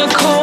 the cold.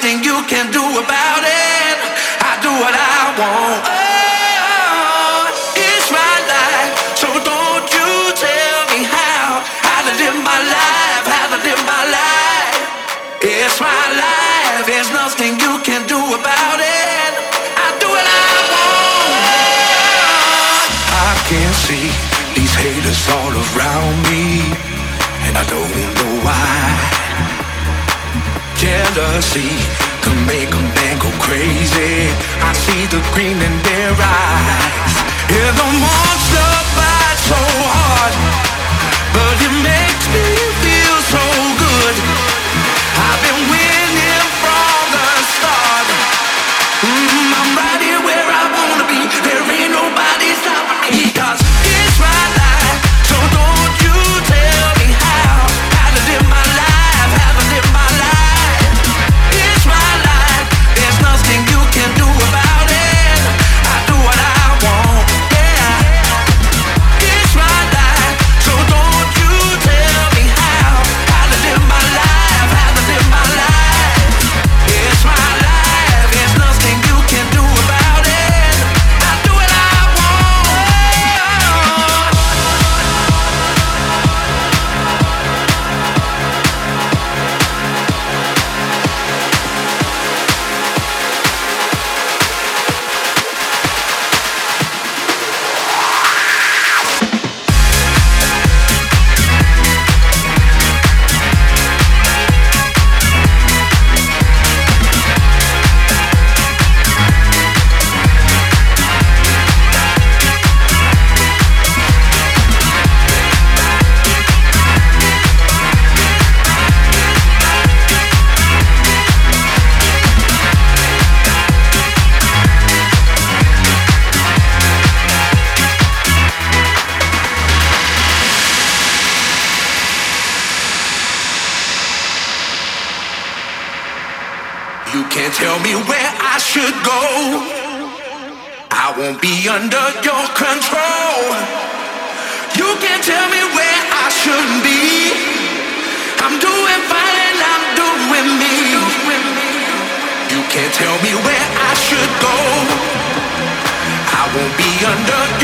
nothing you can do about it. I do what I want. ecstasy can make a man go crazy. I see the green in their eyes. Yeah, the monster bites so hard, but it makes me. under your control. You can tell me where I should be. I'm doing fine, I'm doing me. You can't tell me where I should go. I won't be under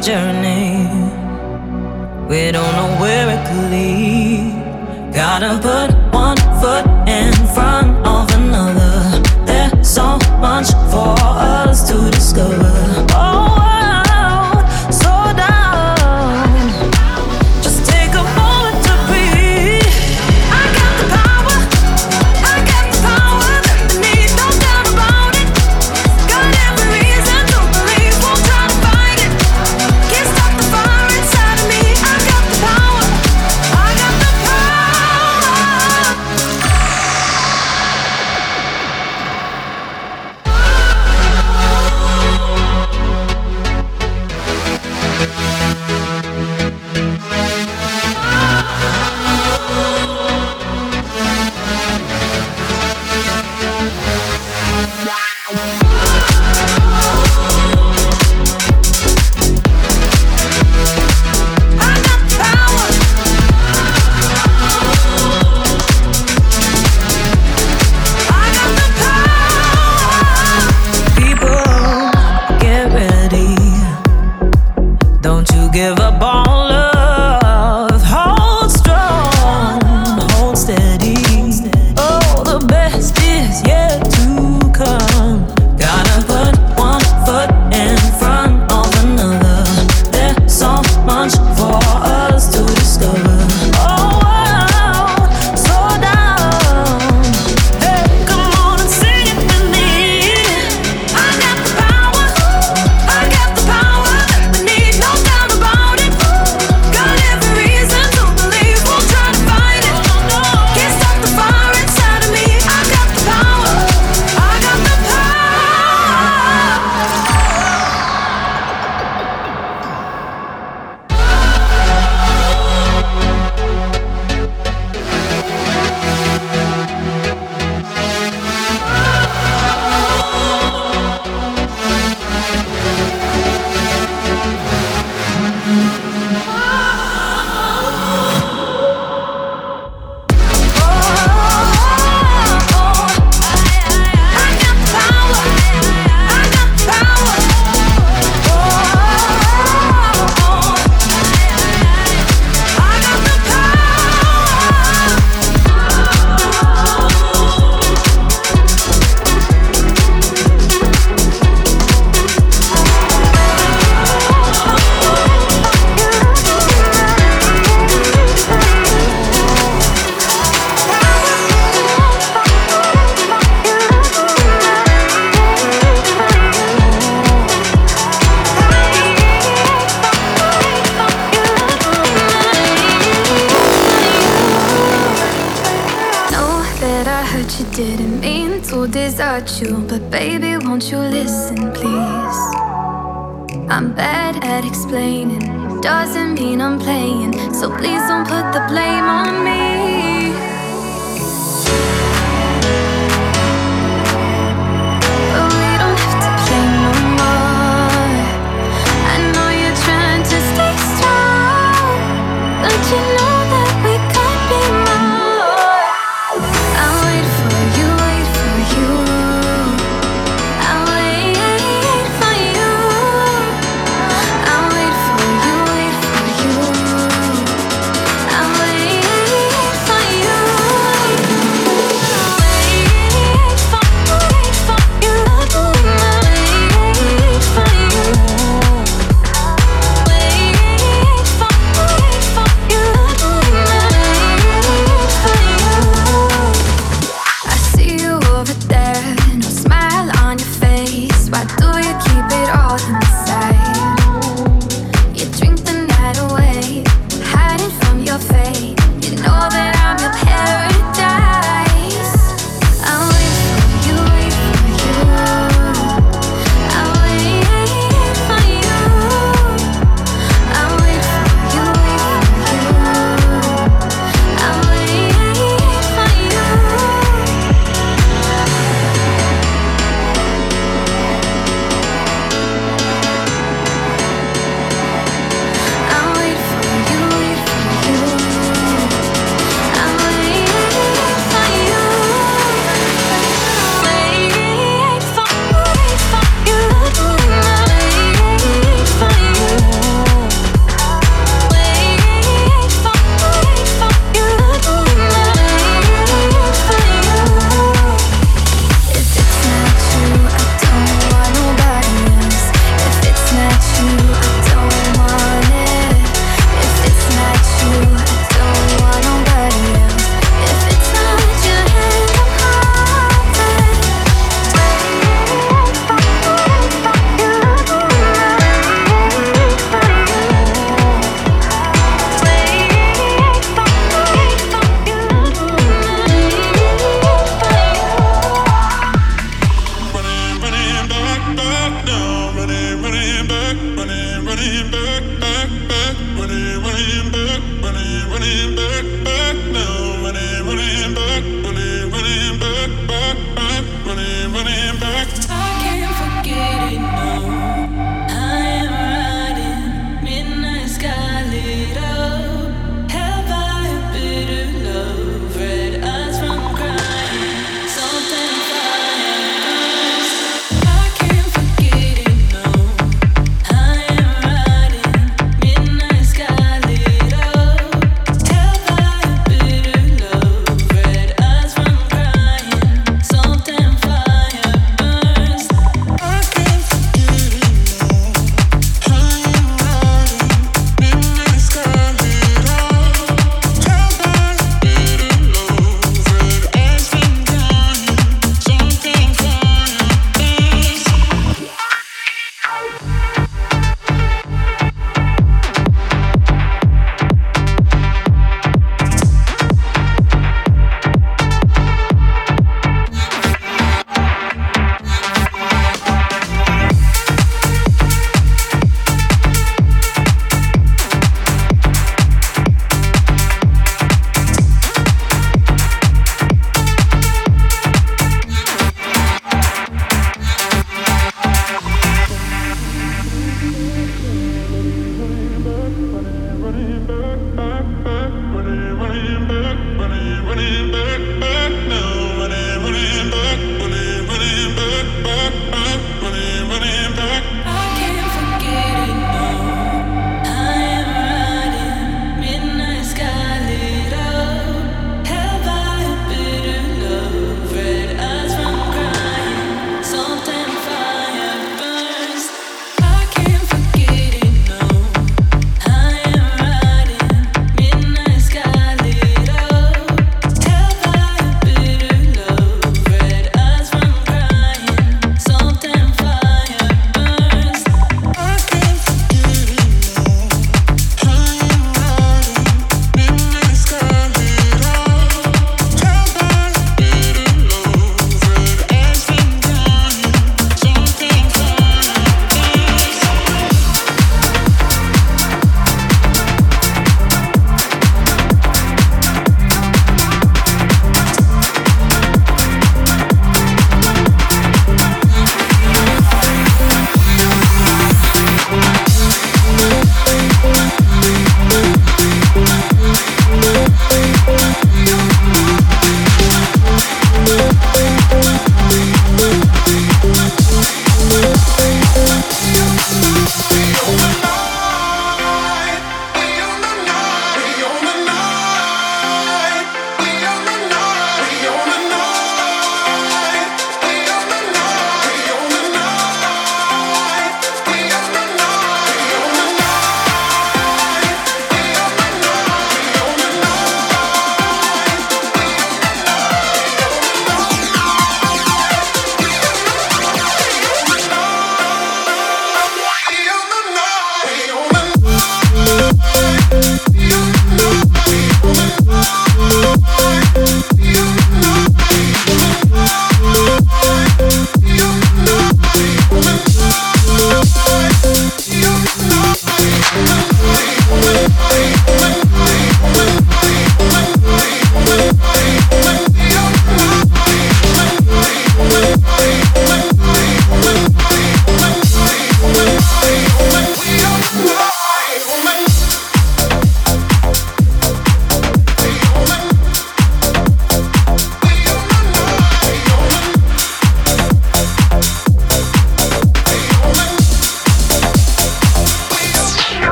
journey.